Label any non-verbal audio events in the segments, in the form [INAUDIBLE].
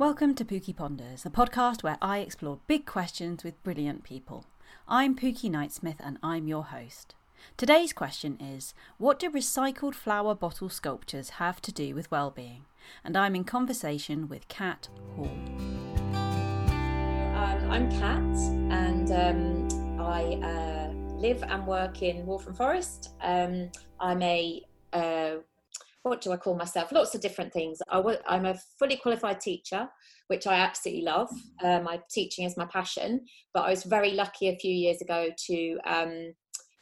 Welcome to Pooky Ponders, the podcast where I explore big questions with brilliant people. I'm Pooky Knightsmith and I'm your host. Today's question is What do recycled flower bottle sculptures have to do with well-being? And I'm in conversation with Kat Hall. Um, I'm Kat, and um, I uh, live and work in Waltham Forest. Um, I'm a uh, what do I call myself? Lots of different things. i w- I'm a fully qualified teacher, which I absolutely love. Uh, my teaching is my passion, but I was very lucky a few years ago to um,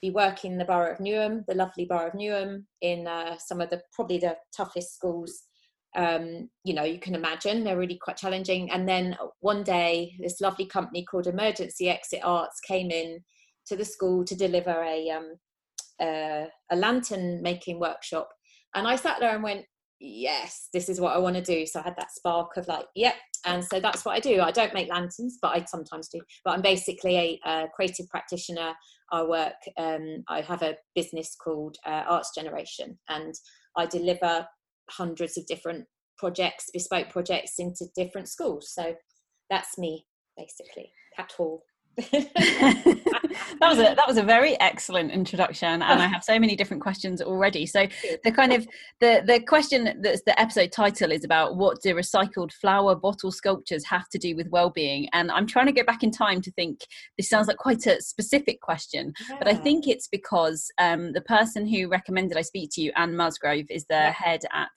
be working in the borough of Newham, the lovely borough of Newham, in uh, some of the probably the toughest schools. Um, you know, you can imagine they're really quite challenging. And then one day, this lovely company called Emergency Exit Arts came in to the school to deliver a um, uh, a lantern making workshop and I sat there and went, yes, this is what I want to do. So I had that spark of like, yep. And so that's what I do. I don't make lanterns, but I sometimes do. But I'm basically a, a creative practitioner. I work, um, I have a business called uh, Arts Generation, and I deliver hundreds of different projects, bespoke projects into different schools. So that's me, basically. Kat Hall. [LAUGHS] that was a that was a very excellent introduction and i have so many different questions already. So the kind of the the question that's the episode title is about what do recycled flower bottle sculptures have to do with well-being? And i'm trying to go back in time to think this sounds like quite a specific question yeah. but i think it's because um, the person who recommended i speak to you anne musgrove is the yeah. head at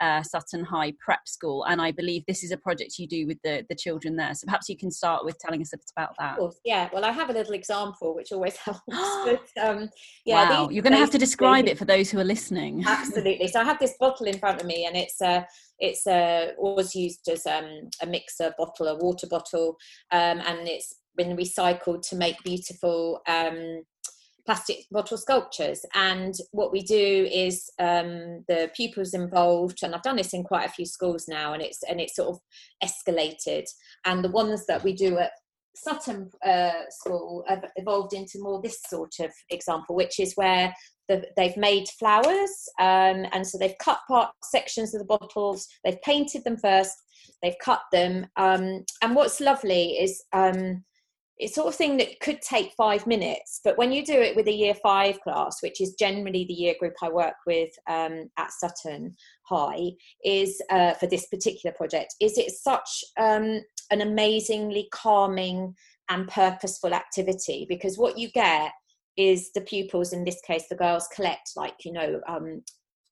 uh, sutton high prep school and i believe this is a project you do with the the children there. So perhaps you can start with telling us a bit about that yeah well i have a little example which always [LAUGHS] helps but [GASPS] um yeah wow. you're going to have to describe it for those who are listening [LAUGHS] absolutely so i have this bottle in front of me and it's uh it's uh, always used as um, a mixer bottle a water bottle um, and it's been recycled to make beautiful um, plastic bottle sculptures. And what we do is um, the pupils involved, and I've done this in quite a few schools now, and it's and it's sort of escalated. And the ones that we do at Sutton uh, School evolved into more this sort of example, which is where the, they've made flowers, um, and so they've cut part sections of the bottles. They've painted them first. They've cut them, um, and what's lovely is um, it's sort of thing that could take five minutes, but when you do it with a year five class, which is generally the year group I work with um, at Sutton High, is uh, for this particular project, is it such um, an amazingly calming and purposeful activity because what you get is the pupils, in this case the girls, collect like you know um,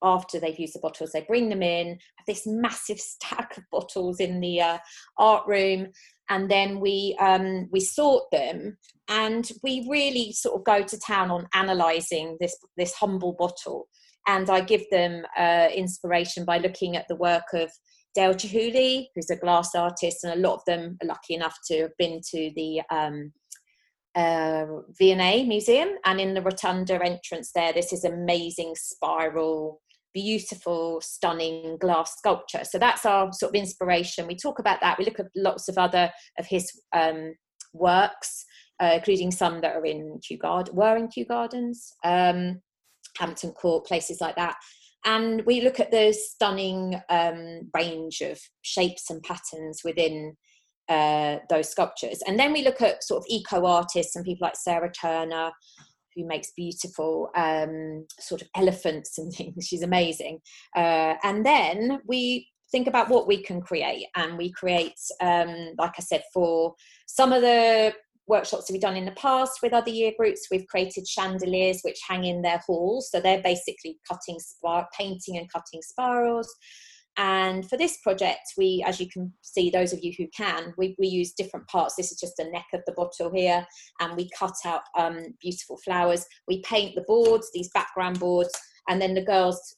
after they've used the bottles, they bring them in, have this massive [LAUGHS] stack of bottles in the uh, art room, and then we um, we sort them, and we really sort of go to town on analysing this this humble bottle. And I give them uh, inspiration by looking at the work of Dale Chihuly, who's a glass artist, and a lot of them are lucky enough to have been to the um, uh, V&A Museum. And in the rotunda entrance there, this is amazing spiral beautiful, stunning glass sculpture. So that's our sort of inspiration. We talk about that. We look at lots of other of his um, works, uh, including some that are in Kew Garden, were in Kew Gardens, um, Hampton Court, places like that. And we look at the stunning um, range of shapes and patterns within uh, those sculptures. And then we look at sort of eco artists and people like Sarah Turner, who makes beautiful um, sort of elephants and [LAUGHS] things. She's amazing. Uh, and then we think about what we can create, and we create, um, like I said, for some of the workshops that we've done in the past with other year groups, we've created chandeliers which hang in their halls. So they're basically cutting, spir- painting and cutting spirals. And for this project, we, as you can see, those of you who can, we, we use different parts. This is just the neck of the bottle here, and we cut out um, beautiful flowers. We paint the boards, these background boards, and then the girls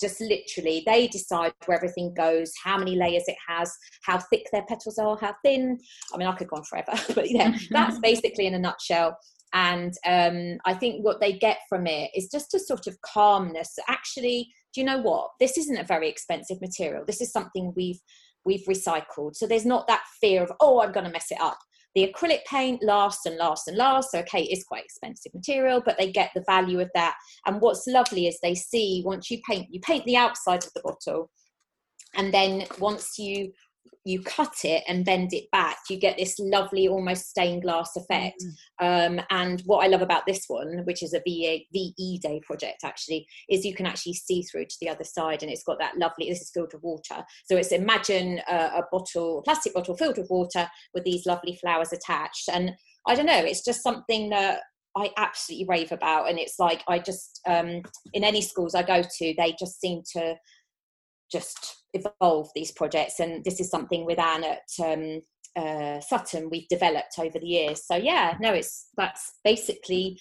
just literally they decide where everything goes how many layers it has how thick their petals are how thin. I mean i could go on forever [LAUGHS] but yeah [LAUGHS] that's basically in a nutshell. And um, i think what they get from it is just a sort of calmness. Actually do you know what? This isn't a very expensive material. This is something we've we've recycled. So there's not that fear of oh i'm going to mess it up the acrylic paint lasts and lasts and lasts. So okay it's quite expensive material but they get the value of that. And what's lovely is they see once you paint you paint the outside of the bottle and then once you you cut it and bend it back, you get this lovely, almost stained glass effect. Mm. Um, and what I love about this one, which is a VE, VE Day project actually, is you can actually see through to the other side and it's got that lovely, this is filled with water. So it's imagine a, a bottle, a plastic bottle filled with water with these lovely flowers attached. And I don't know, it's just something that I absolutely rave about. And it's like, I just, um, in any schools I go to, they just seem to just evolve these projects. And this is something with Anne at um, uh, Sutton we've developed over the years. So yeah, no, it's that's basically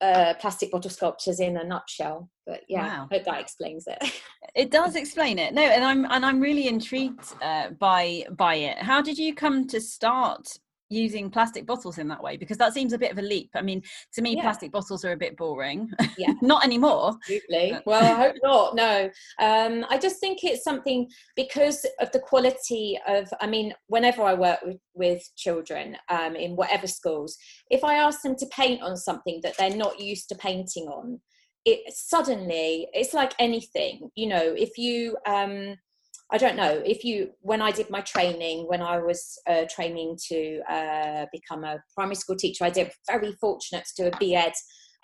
uh, plastic bottle sculptures in a nutshell. But yeah, wow. I hope that explains it. [LAUGHS] it does explain it. No, and I'm and I'm really intrigued uh, by by it. How did you come to start using plastic bottles in that way because that seems a bit of a leap. I mean to me yeah. plastic bottles are a bit boring. Yeah. [LAUGHS] Not anymore. Absolutely. Well i hope [LAUGHS] not no. Um, i just think it's something because of the quality of i mean whenever i work with, with children um, in whatever schools if i ask them to paint on something that they're not used to painting on it suddenly it's like anything. You know if you um I don't know if you when I did my training when I was uh, training to uh, become a primary school teacher I did very fortunate to do a BEd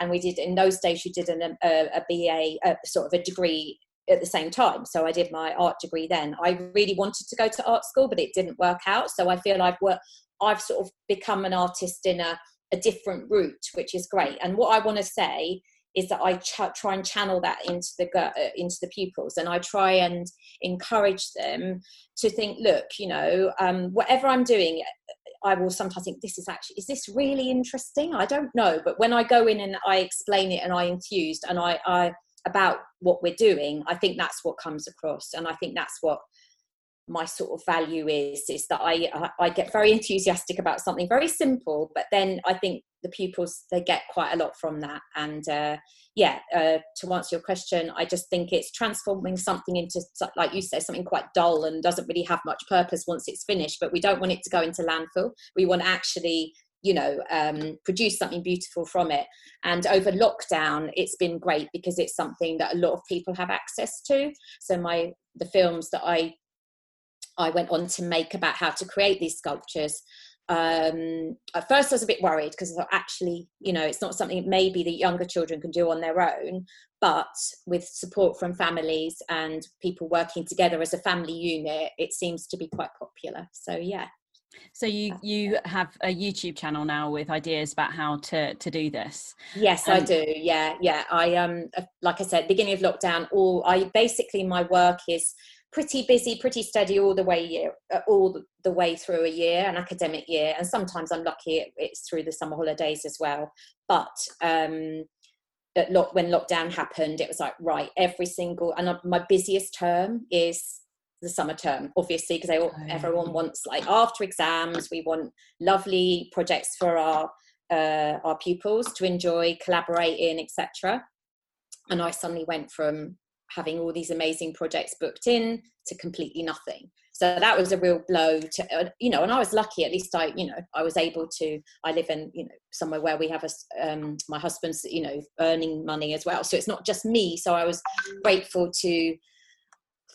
and we did in those days you did an, a, a BA a, sort of a degree at the same time. So I did my art degree then. I really wanted to go to art school but it didn't work out. So I feel I've worked I've sort of become an artist in a, a different route which is great. And what I want to say is that I ch- try and channel that into the uh, into the pupils, and I try and encourage them to think, look, you know, um, whatever I'm doing, I will sometimes think this is actually is this really interesting? I don't know, but when I go in and I explain it and I enthused and I, I about what we're doing, I think that's what comes across, and I think that's what my sort of value is is that I I get very enthusiastic about something very simple, but then I think the pupils they get quite a lot from that. And uh, yeah, uh, to answer your question, I just think it's transforming something into like you say something quite dull and doesn't really have much purpose once it's finished. But we don't want it to go into landfill. We want to actually you know um, produce something beautiful from it and over lockdown it's been great because it's something that a lot of people have access to so my the films that i I went on to make about how to create these sculptures. Um, at first, I was a bit worried because I thought actually, you know, it's not something maybe the younger children can do on their own, but with support from families and people working together as a family unit, it seems to be quite popular. So, yeah. So you you have a YouTube channel now with ideas about how to to do this. Yes, um, I do. Yeah, yeah. I um like I said, beginning of lockdown, all I basically my work is pretty busy, pretty steady all the way year, uh, all the way through a year, an academic year, and sometimes I'm lucky it's through the summer holidays as well. But um, when lockdown happened, it was like right, every single and my busiest term is the summer term, obviously, because oh. everyone wants like after exams, we want lovely projects for our uh, our pupils to enjoy, collaborate in, etc. And I suddenly went from having all these amazing projects booked in to completely nothing. So that was a real blow to uh, you know and i was lucky at least i you know i was able to i live in you know somewhere where we have a um, my husband's you know earning money as well. So it's not just me. So i was grateful to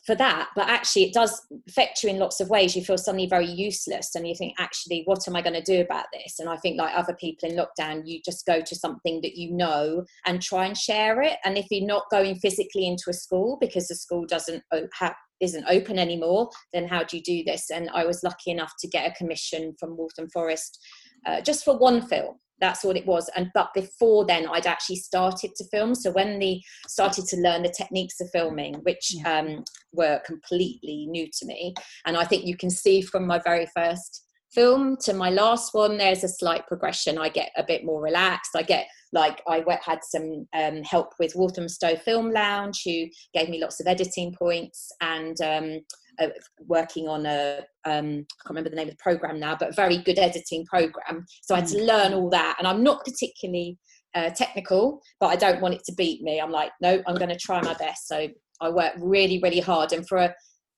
for that but actually it does affect you in lots of ways. You feel suddenly very useless and you think actually what am i going to do about this? And i think like other people in lockdown you just go to something that you know and try and share it. And if you're not going physically into a school because the school doesn't have isn't open anymore then how do you do this? And i was lucky enough to get a commission from waltham forest uh, just for one film that's what it was. And but before then i'd actually started to film. So when they started to learn the techniques of filming which yeah. um, were completely new to me and i think you can see from my very first film to my last one there's a slight progression. I get a bit more relaxed. I get like i had some um, help with walthamstow film lounge who gave me lots of editing points. And um, uh, working on a um, I can't remember the name of the program now, but a very good editing program. So I had to mm. learn all that, and I'm not particularly uh, technical, but I don't want it to beat me. I'm like, no, I'm going to try my best. So I worked really, really hard, and for a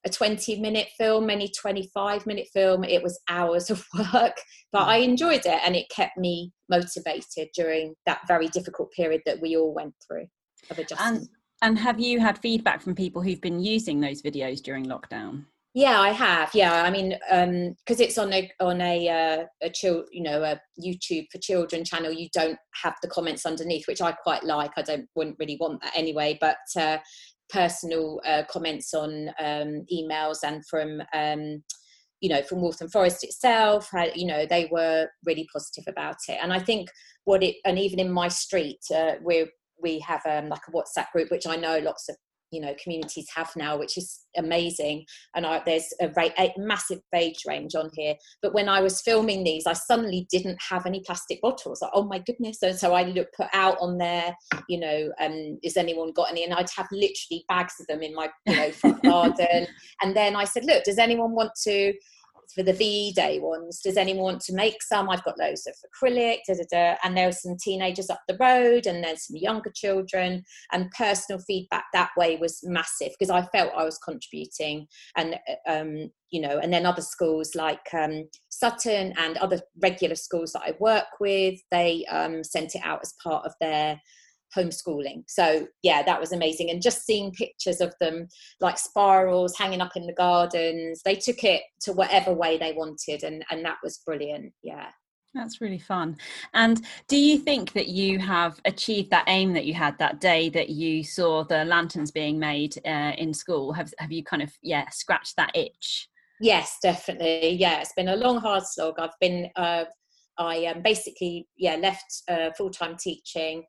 a 20 minute film, any 25 minute film. It was hours of [LAUGHS] work, but I enjoyed it and it kept me motivated during that very difficult period that we all went through of adjustment. And, and have you had feedback from people who've been using those videos during lockdown? Yeah, I have. Yeah, I mean, because um, it's on a on a uh, a child, you know, a YouTube for children channel. You don't have the comments underneath, which I quite like. I don't wouldn't really want that anyway. But uh, personal uh, comments on um, emails and from um, you know from Waltham Forest itself, you know, they were really positive about it. And I think what it and even in my street, uh, we we have um, like a WhatsApp group, which I know lots of you know communities have now which is amazing. And I, there's a, a, massive age range on here. But when i was filming these i suddenly didn't have any plastic bottles. Like, oh my goodness. And so i look put out on there you know um is anyone got any? And i'd have literally bags of them in my you know front garden. [LAUGHS] And then i said look does anyone want to for the V Day ones. Does anyone want to make some? I've got loads of acrylic, da, da, da. and there were some teenagers up the road, and then some younger children. And personal feedback that way was massive because I felt I was contributing, and um, you know, and then other schools like um, Sutton and other regular schools that I work with, they um, sent it out as part of their homeschooling. So yeah, that was amazing. And just seeing pictures of them like spirals hanging up in the gardens, they took it to whatever way they wanted, and and that was brilliant. Yeah. That's really fun. And do you think that you have achieved that aim that you had that day that you saw the lanterns being made uh, in school? Have have you kind of yeah scratched that itch? Yes, definitely. Yeah, it's been a long, hard slog. I've been uh, I um, basically yeah left uh, full time teaching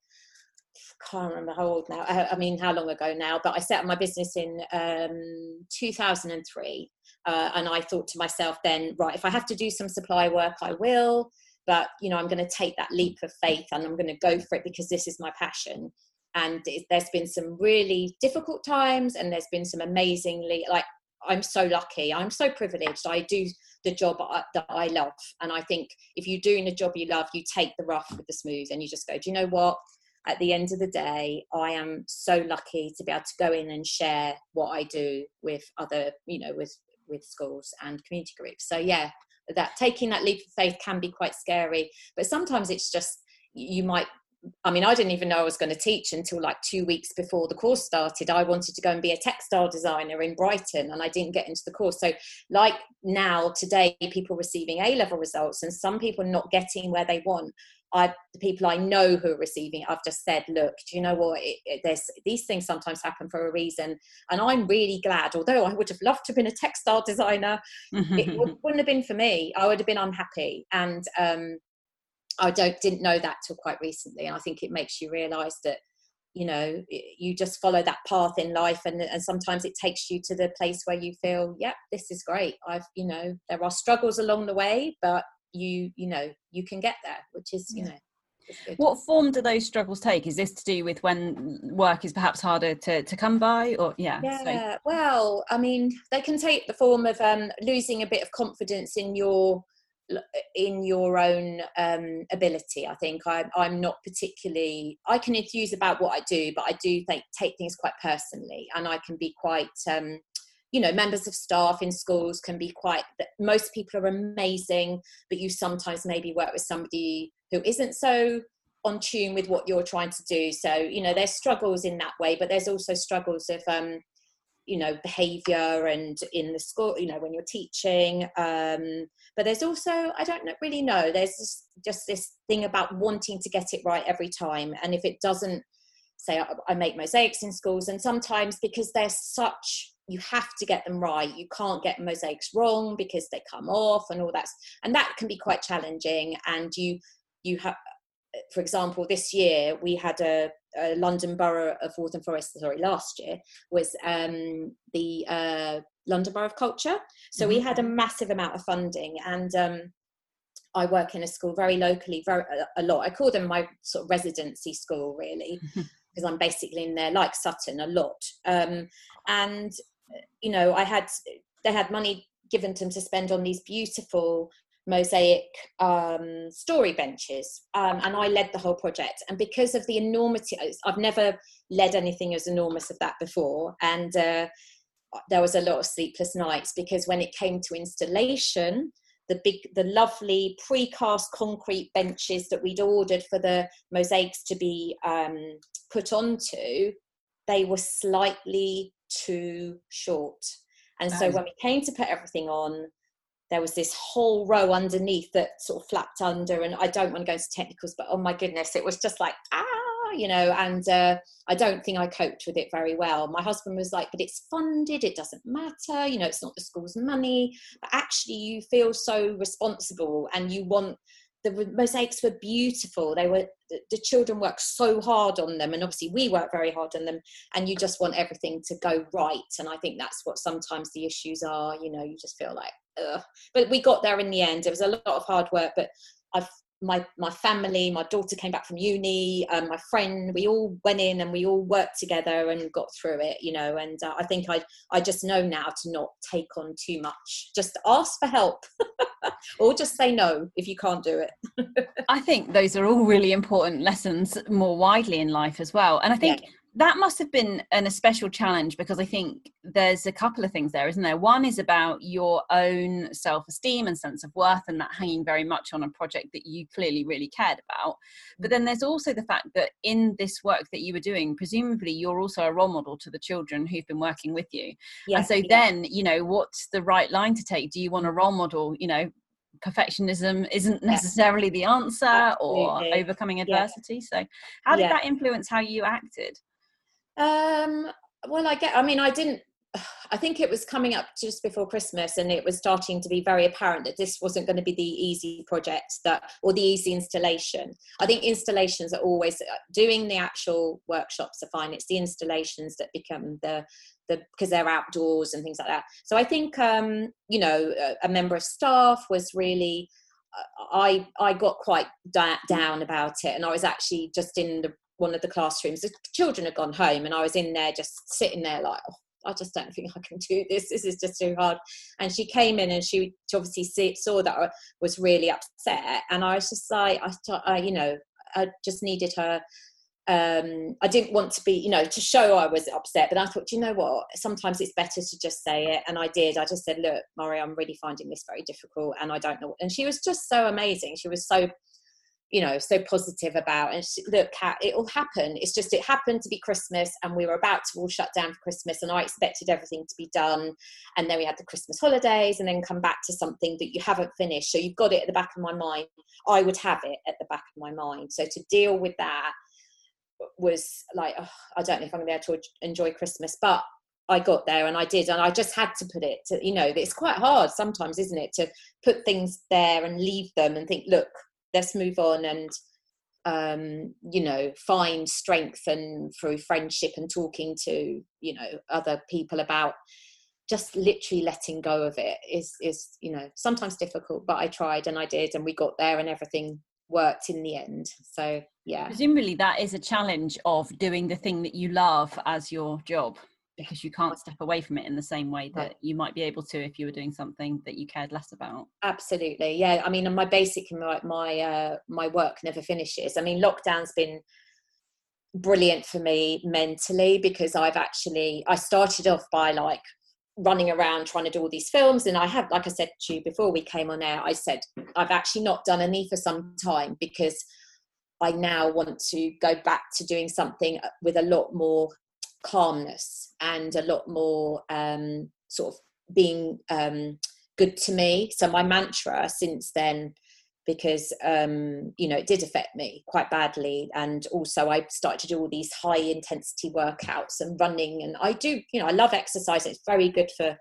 can't remember how old now. I, I, mean, how long ago now? But I set up my business in um, 2003, uh, and I thought to myself then, right, if I have to do some supply work, I will. But you know, I'm going to take that leap of faith, and I'm going to go for it because this is my passion. And it, there's been some really difficult times, and there's been some amazingly like I'm so lucky. I'm so privileged. I do the job that I love. And I think if you're doing a job you love, you take the rough with the smooth and you just go, do you know what? At the end of the day, I am so lucky to be able to go in and share what I do with other, you know, with with schools and community groups. So yeah, that taking that leap of faith can be quite scary, but sometimes it's just you might I mean, I didn't even know I was going to teach until like two weeks before the course started. I wanted to go and be a textile designer in Brighton and I didn't get into the course. So, like now, today, people receiving A level results and some people not getting where they want. I, the people I know who are receiving it, I've just said, look, do you know what? It, it, there's these things sometimes happen for a reason, and I'm really glad. Although I would have loved to have been a textile designer, it would, not have been for me. I would have been unhappy, and um, I don't didn't know that till quite recently. And I think it makes you realise that you know you just follow that path in life and, and sometimes it takes you to the place where you feel yep this is great i've you know there are struggles along the way but you you know you can get there which is you know what form do those struggles take is this to do with when work is perhaps harder to, to come by or yeah yeah so. well i mean they can take the form of um, losing a bit of confidence in your in your own um, ability i think. I, i'm not particularly i can enthuse about what i do but i do think, take things quite personally and i can be quite um, you know members of staff in schools can be quite most people are amazing but you sometimes maybe work with somebody who isn't so on tune with what you're trying to do. So you know there's struggles in that way but there's also struggles of um you know behavior and in the school you know when you're teaching um but there's also i don't really know there's just, just this thing about wanting to get it right every time and if it doesn't say I, I make mosaics in schools and sometimes because they're such you have to get them right you can't get mosaics wrong because they come off and all that and that can be quite challenging and you you have for example this year we had a, a london borough of waltham forest sorry last year was um, the uh, london borough of culture so mm-hmm. we had a mm-hmm. massive amount of funding and um, I work in a school very locally, very a lot. I call them my sort of residency school, really, because I'm basically in there, like Sutton, a lot. Um, and you know, I had they had money given to them to spend on these beautiful mosaic um, story benches, um, and I led the whole project. And because of the enormity, I've never led anything as enormous of that before, and uh, there was a lot of sleepless nights because when it came to installation the big the lovely precast concrete benches that we'd ordered for the mosaics to be um, put onto they were slightly too short. And so when we came to put everything on, there was this whole row underneath that sort of flapped under. And I don't want to go into technicals, but oh my goodness, it was just like, ah, you know, and uh, I don't think I coped with it very well. My husband was like, but it's funded, it doesn't matter, you know, it's not the school's money, but actually you feel so responsible and you want the mosaics were beautiful they were the children worked so hard on them and obviously we work very hard on them and you just want everything to go right and i think that's what sometimes the issues are you know you just feel like Ugh. but we got there in the end. It was a lot of hard work but i've my my family my daughter came back from uni um, my friend we all went in and we all worked together and got through it you know and uh, i think i i just know now to not take on too much. Just ask for help [LAUGHS] or just say no if you can't do it. [LAUGHS] I think those are all really important lessons more widely in life as well. And i think yeah that must have been an especial challenge because I think there's a couple of things there, isn't there? One is about your own self esteem and sense of worth, and that hanging very much on a project that you clearly really cared about. But then there's also the fact that in this work that you were doing, presumably you're also a role model to the children who've been working with you. Yes, and so yes. then, you know, what's the right line to take? Do you want a role model, you know, perfectionism isn't necessarily the answer Absolutely. or overcoming adversity. Yeah. So, how did yeah. that influence how you acted? Um, well, I get. I mean, I didn't. I think it was coming up just before Christmas, and it was starting to be very apparent that this wasn't going to be the easy project that, or the easy installation. I think installations are always uh, doing the actual workshops are fine. It's the installations that become the the because they're outdoors and things like that. So I think um, you know a, a member of staff was really. Uh, I I got quite down about it, and I was actually just in the one of the classrooms. The children had gone home, and I was in there just sitting there like, oh, I just don't think I can do this. This is just too hard. And she came in, and she obviously saw that I was really upset, and I was just like, I, I you know, I just needed her. Um, I didn't want to be, you know, to show I was upset, but I thought, you know what? Sometimes it's better to just say it, and I did. I just said, look, Murray, I'm really finding this very difficult, and I don't know. And she was just so amazing. She was so you know so positive about and she, look it will happen it's just it happened to be christmas and we were about to all shut down for christmas and i expected everything to be done and then we had the christmas holidays and then come back to something that you haven't finished. So you've got it at the back of my mind. I would have it at the back of my mind. So to deal with that was like oh, i don't know if i'm going to be able to enjoy christmas but I got there and I did, and I just had to put it to, you know, it's quite hard sometimes, isn't it, to put things there and leave them and think, look, let's move on and um, you know find strength and through friendship and talking to you know other people about just literally letting go of it is is you know sometimes difficult but i tried and i did and we got there and everything worked in the end. So yeah. Presumably that is a challenge of doing the thing that you love as your job because you can't step away from it in the same way that you might be able to if you were doing something that you cared less about. Absolutely yeah i mean my basic my my, uh, my work never finishes. I mean lockdown's been brilliant for me mentally because i've actually i started off by like running around trying to do all these films and i have like i said to you before we came on air i said i've actually not done any for some time because i now want to go back to doing something with a lot more calmness and a lot more um, sort of being um, good to me. So my mantra since then, because um, you know it did affect me quite badly, and also I started to do all these high intensity workouts and running, and I do you know I love exercise. It's very good for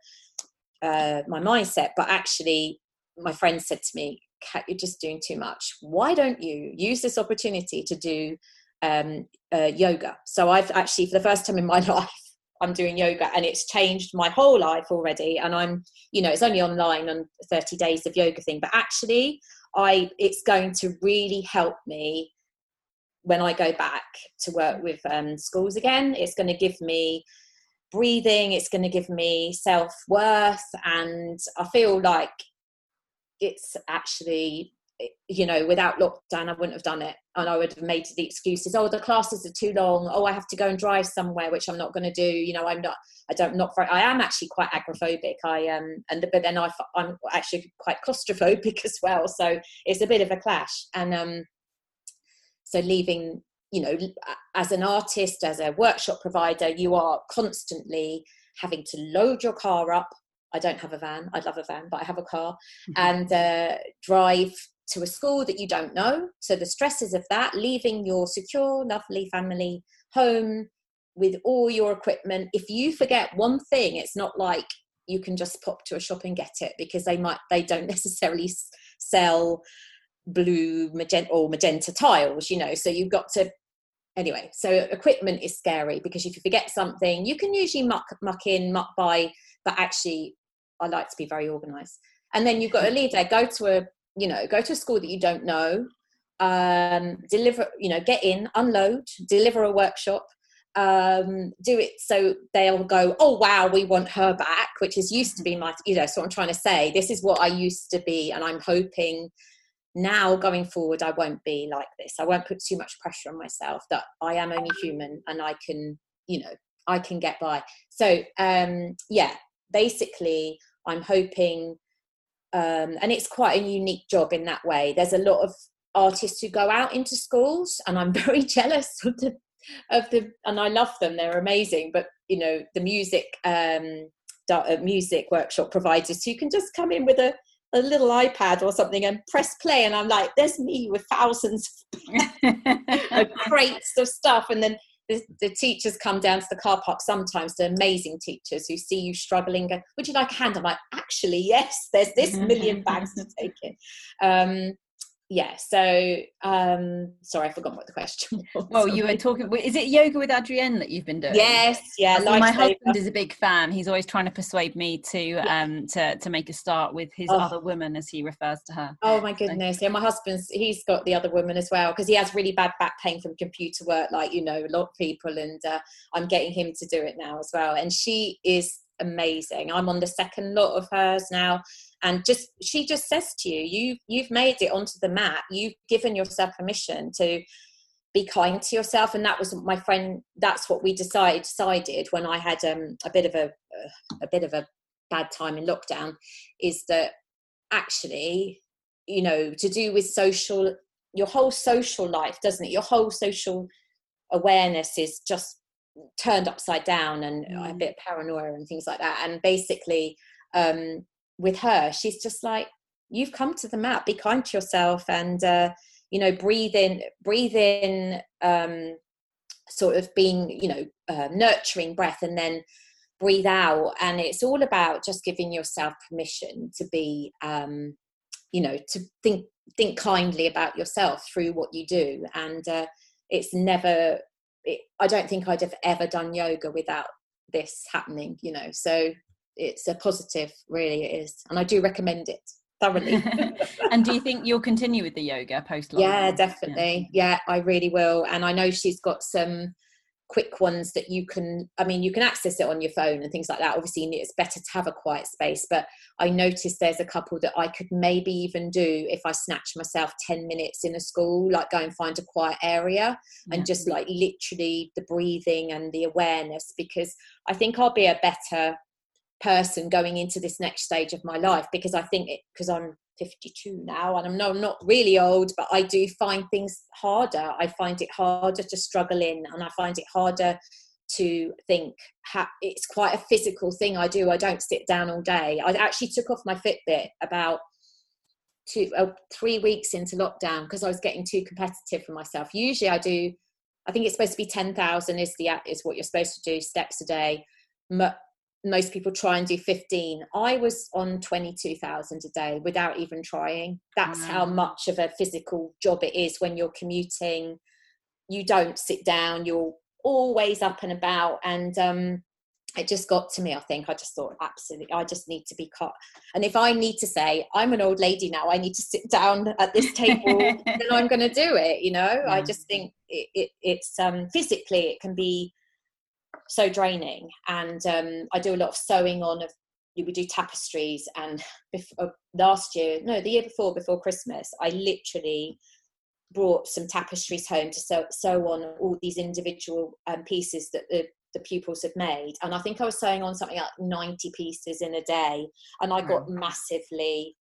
uh, my mindset, but actually my friend said to me, Kat, you're just doing too much. Why don't you use this opportunity to do um, uh, yoga. So I've actually, for the first time in my [LAUGHS] life, I'm doing yoga and it's changed my whole life already. And I'm, you know, it's only online on 30 days of yoga thing, but actually, I it's going to really help me when I go back to work with um, schools again. It's going to give me breathing. It's going to give me self worth, and I feel like it's actually you know, without lockdown, I wouldn't have done it. And I would have made the excuses, oh, the classes are too long. Oh, I have to go and drive somewhere, which I'm not going to do. You know, I'm not, I don't, not very, I am actually quite agoraphobic. I, um, and, but then I, I'm actually quite claustrophobic [LAUGHS] as well. So it's a bit of a clash. And, um, so leaving, you know, as an artist, as a workshop provider, you are constantly having to load your car up I don't have a van. I'd love a van, but I have a car, mm-hmm. and uh, drive to a school that you don't know. So the stresses of that, leaving your secure, lovely family home with all your equipment. If you forget one thing, it's not like you can just pop to a shop and get it because they might they don't [LAUGHS] necessarily sell blue magenta or magenta tiles you know so you've got to anyway so equipment is scary because if you forget something you can usually muck muck in muck by but actually i like to be very organized and then you've got to [LAUGHS] leave there go to a you know go to a school that you don't know um deliver you know get in unload deliver a workshop um do it so they'll go oh wow we want her back which is used to be my you know so i'm trying to say this is what i used to be and i'm hoping now going forward i won't be like this. I won't put too much pressure on myself that i am only human and i can you know i can get by. So um yeah basically i'm hoping um and it's quite a unique job in that way. There's a lot of artists who go out into schools and i'm [LAUGHS] very jealous of the of the and i love them they're amazing but you know the music um uh, music workshop providers who can just come in with a a little iPad or something and press play, and I'm like, there's me with thousands of [LAUGHS] [LAUGHS] crates of stuff, and then the, the, teachers come down to the car park sometimes the amazing teachers who see you struggling go would you like a hand? I'm like actually yes there's this million bags to take in. Um, yeah so um sorry i forgot what the question [LAUGHS] was well you were talking is it yoga with adriene that you've been doing yes yeah my husband is a big fan he's always trying to persuade me to yeah. um to to make a start with his oh. other woman as he refers to her oh my goodness so. yeah my husband's he's got the other woman as well because he has really bad back pain from computer work like you know a lot of people and uh, i'm getting him to do it now as well and she is amazing i'm on the second lot of hers now and just she just says to you you you've made it onto the mat you've given yourself permission to be kind to yourself. And that was my friend that's what we decided decided when i had um, a bit of a a bit of a bad time in lockdown is that actually you know to do with social your whole social life doesn't it? Your whole social awareness is just turned upside down and mm. a bit paranoia and things like that. And basically um with her she's just like you've come to the mat be kind to yourself and uh, you know breathe in breathe in um, sort of being you know uh, nurturing breath and then breathe out. And it's all about just giving yourself permission to be um, you know to think think kindly about yourself through what you do. And uh, it's never it, i don't think i'd have ever done yoga without this happening you know so it's a positive really it is and i do recommend it thoroughly [LAUGHS] and do you think you'll continue with the yoga post yeah definitely yeah. yeah i really will and i know she's got some quick ones that you can i mean you can access it on your phone and things like that obviously it's better to have a quiet space but i noticed there's a couple that i could maybe even do if i snatch myself 10 minutes in a school like go and find a quiet area yeah. and just like literally the breathing and the awareness because i think i'll be a better person going into this next stage of my life because I think it because I'm 52 now and I'm no I'm not really old but I do find things harder. I find it harder to struggle in and I find it harder to think it's quite a physical thing I do. I don't sit down all day. I actually took off my Fitbit about two uh, three weeks into lockdown because I was getting too competitive for myself. Usually I do I think it's supposed to be 10,000 is the is what you're supposed to do steps a day most people try and do 15 i was on 22000 a day without even trying. That's mm. how much of a physical job it is when you're commuting. You don't sit down you're always up and about and um, it just got to me i think. I just thought absolutely i just need to be cut. And if i need to say i'm an old lady now i need to sit down at this table [LAUGHS] then i'm going to do it you know? I just think it, it, it's um, physically it can be so draining. And um, I do a lot of sewing on. Of, we do tapestries, and [LAUGHS] before, uh, last year, no, the year before, before Christmas, I literally brought some tapestries home to sew, sew on all these individual um, pieces that the the pupils had made and i think i was sewing on something like 90 pieces in a day and i got massively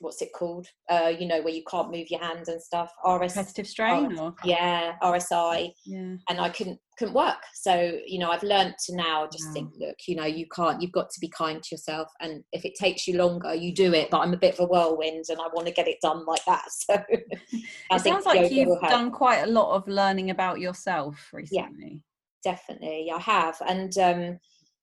what's it called? Uh, you know, where you can't move your hands and stuff. RS repetitive strain, RS, or yeah, RSI. yeah, And I couldn't couldn't work. So you know, I've learned to now just Wow. think, look, you know, you can't. You've got to be kind to yourself, and if it takes you longer, you do it. But I'm a bit of a whirlwind, and I want to get it done like that. [LAUGHS] So [LAUGHS] it sounds like you've done quite a lot of learning about yourself recently. Yeah, definitely i have and um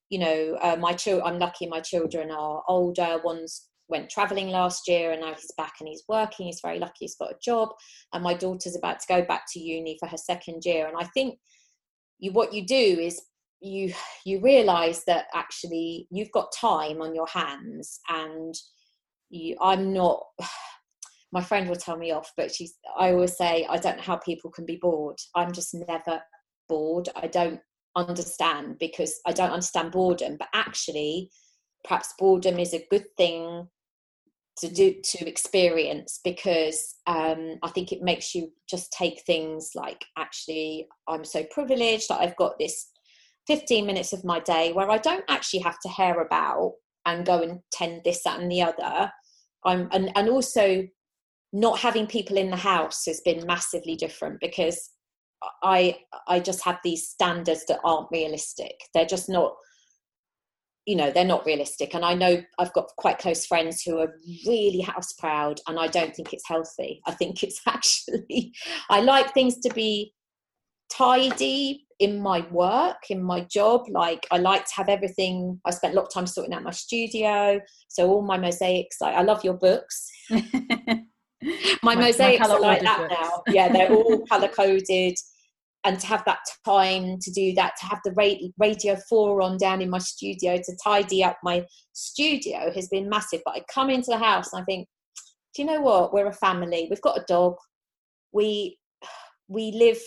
you know uh, my children i'm lucky my children are older one's went traveling last year and now he's back and he's working he's very lucky he's got a job. And my daughter's about to go back to uni for her second year. And i think you what you do is you you realize that actually you've got time on your hands and you i'm not [SIGHS] my friend will tell me off but she's i always say i don't know how people can be bored. I'm just never bored. I don't understand because i don't understand boredom. But actually perhaps boredom is a good thing to do to experience because um, I think it makes you just take things like actually I'm so privileged that I've got this 15 minutes of my day where I don't actually have to hear about and go and tend this that and the other. I'm and, and also not having people in the house has been massively different because I I just have these standards that aren't realistic. They're just not you know they're not realistic. And i know i've got quite close friends who are really house proud and i don't think it's healthy. I think it's [LAUGHS] actually i like things to be tidy in my work in my job. Like i like to have everything i spent a lot of time sorting out my studio so all my mosaics like, i love your books. [LAUGHS] My, My- my mosaics are like that books. now. Yeah they're all [LAUGHS] color coded and to have that time to do that to have the radio 4 on down in my studio to tidy up my studio has been massive. But i come into the house and i think do you know what? We're a family. We've got a dog. We we live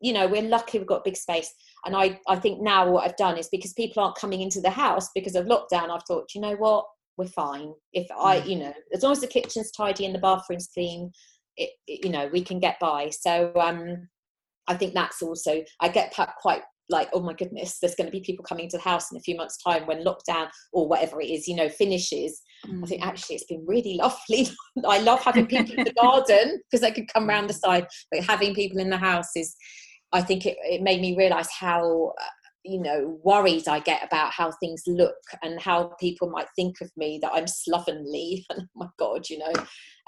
you know we're lucky we've got big space. And i i think now what i've done is because people aren't coming into the house because of lockdown i've thought "Do you know what? We're fine. If i Mm. you know as long as the kitchen's tidy and the bathroom's clean it, it- you know we can get by. So um i think that's also i get quite like oh my goodness there's going to be people coming to the house in a few months time when lockdown or whatever it is you know finishes I think Mm. actually it's been really lovely. [LAUGHS] I love having people in the [LAUGHS] garden because they could come round the side, but having people in the house is, I think it, it made me realise how, uh, you know, worried I get about how things look and how people might think of me that I'm slovenly. And [LAUGHS] oh my God, you know,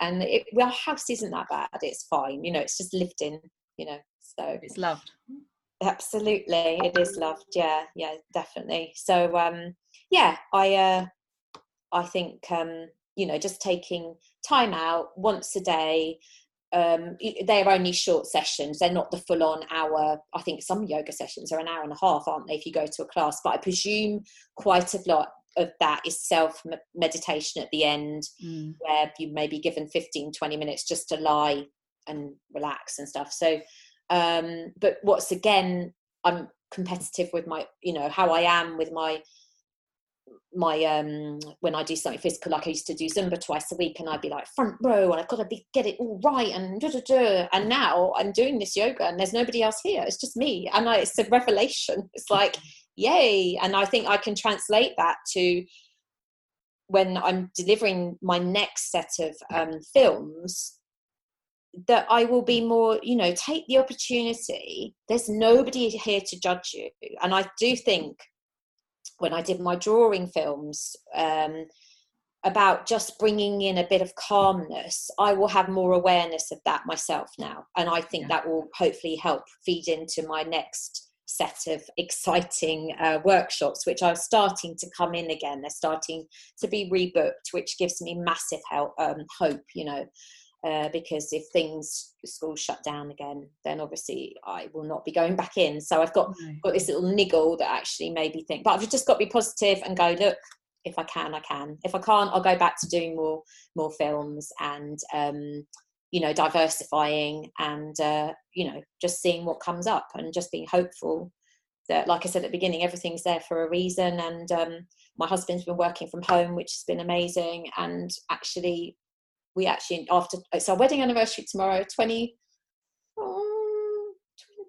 and it, well, our house isn't that bad. It's fine. You know, it's just lived in, you know, so it's loved. absolutely it is loved yeah yeah definitely so um yeah i uh i think um you know just taking time out once a day um they're only short sessions they're not the full on hour i think some yoga sessions are an hour and a half aren't they if you go to a class but i presume quite a lot of that is self meditation at the end Mm. where you may be given 15 20 minutes just to lie and relax and stuff so um but what's again i'm competitive with my you know how i am with my my um when i do something physical like i used to do zumba twice a week and i'd be like front row and i've got to be get it all right and da, da, da. and now i'm doing this yoga and there's nobody else here. It's just me and I, it's a revelation. [LAUGHS] It's like yay. And i think i can translate that to when i'm delivering my next set of um, films that I will be more, you know, take the opportunity. There's nobody here to judge you. And I do think when I did my drawing films um, about just bringing in a bit of calmness, I will have more awareness of that myself now. And I think Yeah. that will hopefully help feed into my next set of exciting uh, workshops, which are starting to come in again. They're starting to be rebooked, which gives me massive help, um, hope, you know uh, because if things schools shut down again, then obviously I will not be going back in. So I've got No. got this little niggle that actually made me think. But I've just got to be positive and go look. If I can, I can. If I can't, I'll go back to doing more more films and um, you know diversifying and uh, you know just seeing what comes up and just being hopeful that like I said at the beginning, everything's there for a reason. And um, my husband's been working from home, which has been amazing. And actually, we actually after it's our wedding anniversary tomorrow 20 um,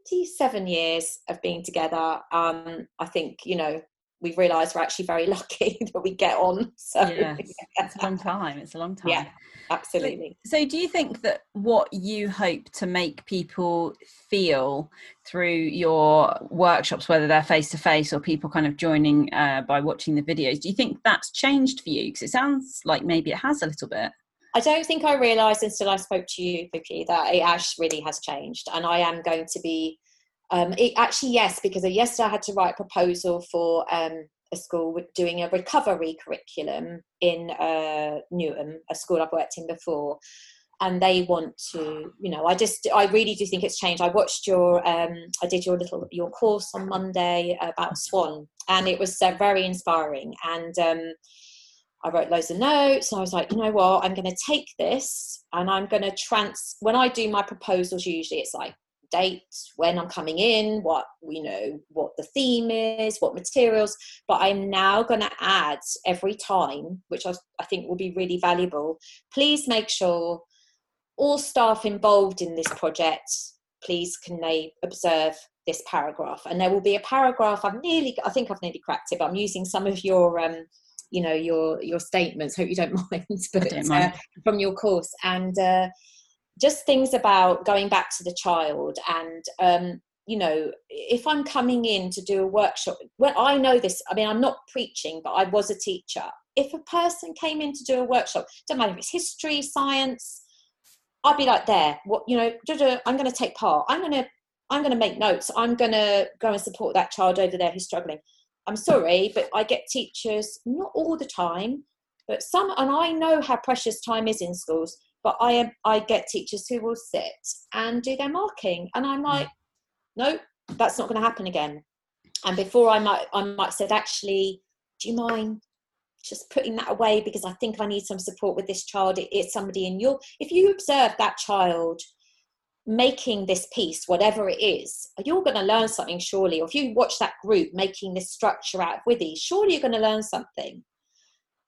27 years of being together um i think you know we've realised we're actually very [LAUGHS] lucky that we get on. So yeah, [LAUGHS] it's a long time. It's a long time. Yeah, absolutely. So, so, do you think that what you hope to make people feel through your workshops, whether they're face to face or people kind of joining uh, by watching the videos, do you think that's changed for you? Because it sounds like maybe it has a little bit. I don't think I realised until I spoke to you, Vicky, that it actually really has changed, and I am going to be um, it, actually, yes, because yesterday I had to write a proposal for um, a school doing a recovery curriculum in uh, Newham, a school I've worked in before. And they want to, you know, I just, I really do think it's changed. I watched your, um, I did your little, your course on Monday about Swan, and it was uh, very inspiring. And um, I wrote loads of notes, and I was like, you know what, I'm going to take this and I'm going to trans. When I do my proposals, usually it's like date when i'm coming in what you know what the theme is what materials but i'm now going to add every time which I, I think will be really valuable please make sure all staff involved in this project please can they observe this paragraph and there will be a paragraph i've nearly i think i've nearly cracked it but i'm using some of your um you know your your statements. Hope you don't [LAUGHS] mind but don't mind. Uh, from your course. And uh just things about going back to the child and um, you know if i'm coming in to do a workshop well i know this i mean i'm not preaching but i was a teacher. If a person came in to do a workshop don't matter if it's history science i'd be like there what you know i'm going to take part. I'm going to i'm going to make notes. I'm going to go and support that child over there who's struggling i'm sorry but i get teachers not all the time but some and i know how precious time is in schools but I am I get teachers who will sit and do their marking, and I'm mm. like, no, that's not going to happen again. And before I might I might said, actually, do you mind just putting that away because I think I need some support with this child. It, it's somebody in your if you observe that child making this piece, whatever it is, you're going to learn something surely. Or if you watch that group making this structure out of Withy, surely you're going to learn something.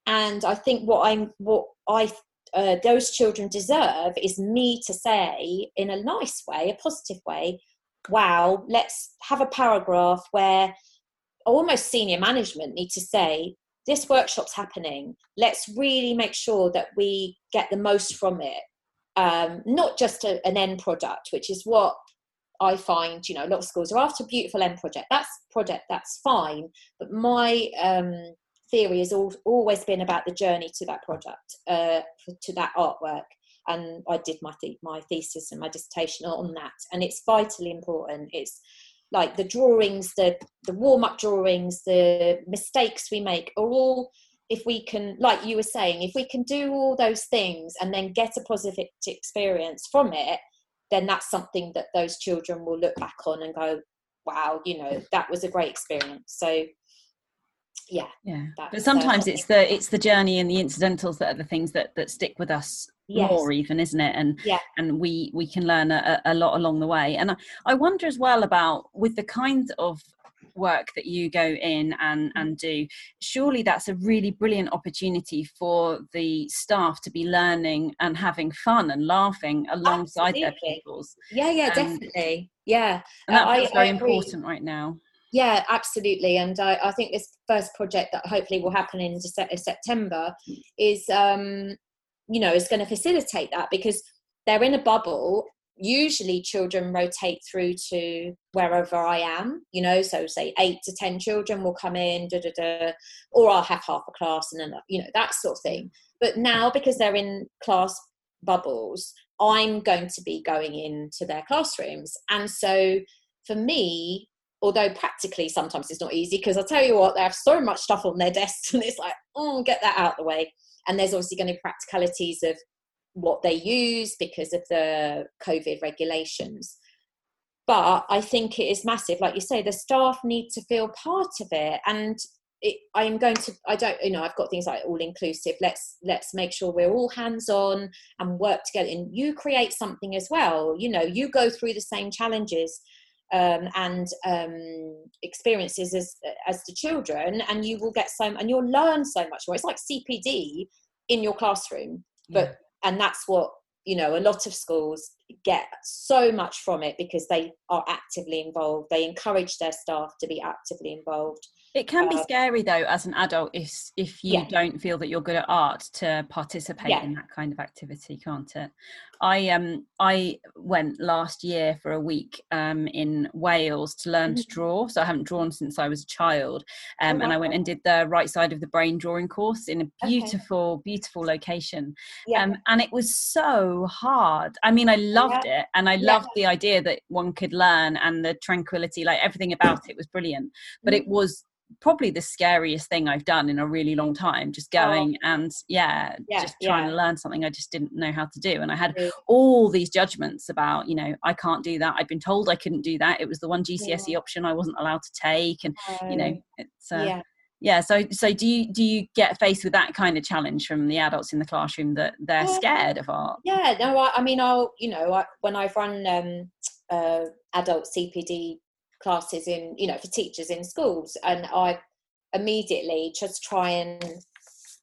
And I think what I'm what I uh, those children deserve is me to say in a nice way, a positive way, wow, let's have a paragraph where almost senior management need to say, this workshop's happening. Let's really make sure that we get the most from it. Um, not just a, an end product, which is what I find, you know, a lot of schools are after beautiful end project. That's project, that's fine. But my um, theory has all, always been about the journey to that product, uh, to that artwork. And I did my th- my thesis and my dissertation on that, and it's vitally important. It's like the drawings, the the warm up drawings, the mistakes we make are all. If we can, like you were saying, if we can do all those things and then get a positive experience from it, then that's something that those children will look back on and go, wow, you know, that was a great experience. So yeah yeah but sometimes uh, it's the it's the journey and the incidentals that are the things that that stick with us yes. more even isn't it and yeah and we we can learn a, a lot along the way and I, I wonder as well about with the kinds of work that you go in and mm. and do surely that's a really brilliant opportunity for the staff to be learning and having fun and laughing alongside Absolutely. their pupils. Yeah yeah um, definitely. Yeah. and that I, very I important right now. Yeah absolutely and I, I, think this first project that hopefully will happen in september is um you know is going to facilitate that because they're in a bubble usually children rotate through to wherever i am you know so say eight to ten children will come in da, da, da, or i'll have half a class and then you know that sort of thing but now because they're in class bubbles i'm going to be going into their classrooms and so for me although practically sometimes it's not easy because I tell you what, they have so much stuff on their [LAUGHS] desks and it's like, oh, get that out of the way. And there's obviously going to be practicalities of what they use because of the COVID regulations. But I think it is massive. Like you say, the staff need to feel part of it. And it, I am going to, I don't, you know, I've got things like all inclusive. Let's, let's make sure we're all hands on and work together. And you create something as well. You know, you go through the same challenges um, and um, experiences as as the children, and you will get so and you'll learn so much more. It's like CPD in your classroom, but. And that's what you know. A lot of schools, get so much from it because they are actively involved they encourage their staff to be actively involved it can be uh, scary though as an adult if if you yeah. don't feel that you're good at art to participate yeah. in that kind of activity can't it i um i went last year for a week um in wales to learn to mm-hmm. draw so i haven't drawn since i was a child um oh, and i went and did the right side of the brain drawing course in a beautiful okay. beautiful location yeah. um and it was so hard i mean i loved yeah. it and i loved the idea that one could learn and the tranquility like everything about it was brilliant but mm-hmm. it was probably the scariest thing I've done in a really long time. Just oh. going oh. and yeah, yeah, just trying yeah. to learn something I just didn't know how to do. And I had all these judgments about, you know, I can't do that. I'd been told I couldn't do that. It was the one GCSE yeah. option I wasn't allowed to take, and you know, it's uh, yeah. Yeah, so so do you do you get faced with that kind of challenge from the adults in the classroom that they're scared of art? Yeah, no, I, I mean, I'll you know I, when I've run um, uh, adult CPD classes in you know for teachers in schools and i immediately just try and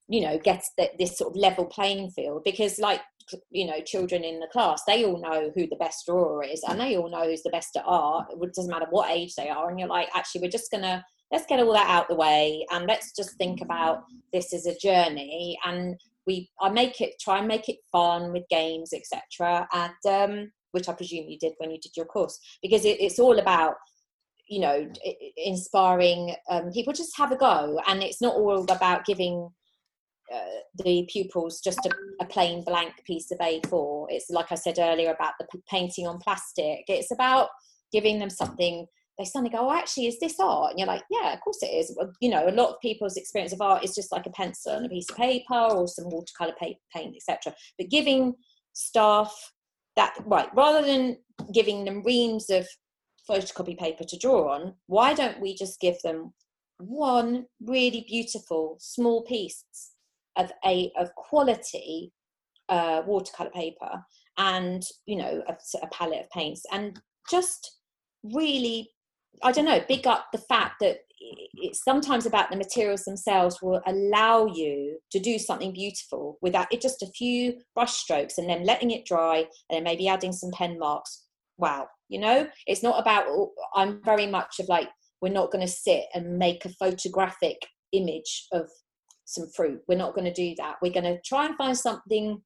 you know get the, this sort of level playing field because like you know children in the class they all know who the best drawer is and they all know who's the best at art it doesn't matter what age they are and you're like actually we're just gonna let's get all that out the way and let's just think about this as a journey and we i make it try and make it fun with games etc and um which i presume you did when you did your course because it, it's all about you know inspiring um, people just have a go and it's not all about giving uh, the pupils just a, a, plain blank piece of a4 it's like i said earlier about the painting on plastic. It's about giving them something they suddenly go oh actually is this art? And you're like yeah of course it is. You know a lot of people's experience of art is just like a pencil and a piece of paper or some watercolor paint etc but giving staff that right rather than giving them reams of photocopy paper to draw on, why don't we just give them one really beautiful small piece of a of quality uh, watercolor paper and you know a, a palette of paints and just really I don't know, big up the fact that it's sometimes about the materials themselves will allow you to do something beautiful without it just a few brush strokes and then letting it dry and then maybe adding some pen marks. Wow, you know? It's not about oh, i'm very much of like we're not going to sit and make a photographic image of some fruit. We're not going to do that. We're going to try and find something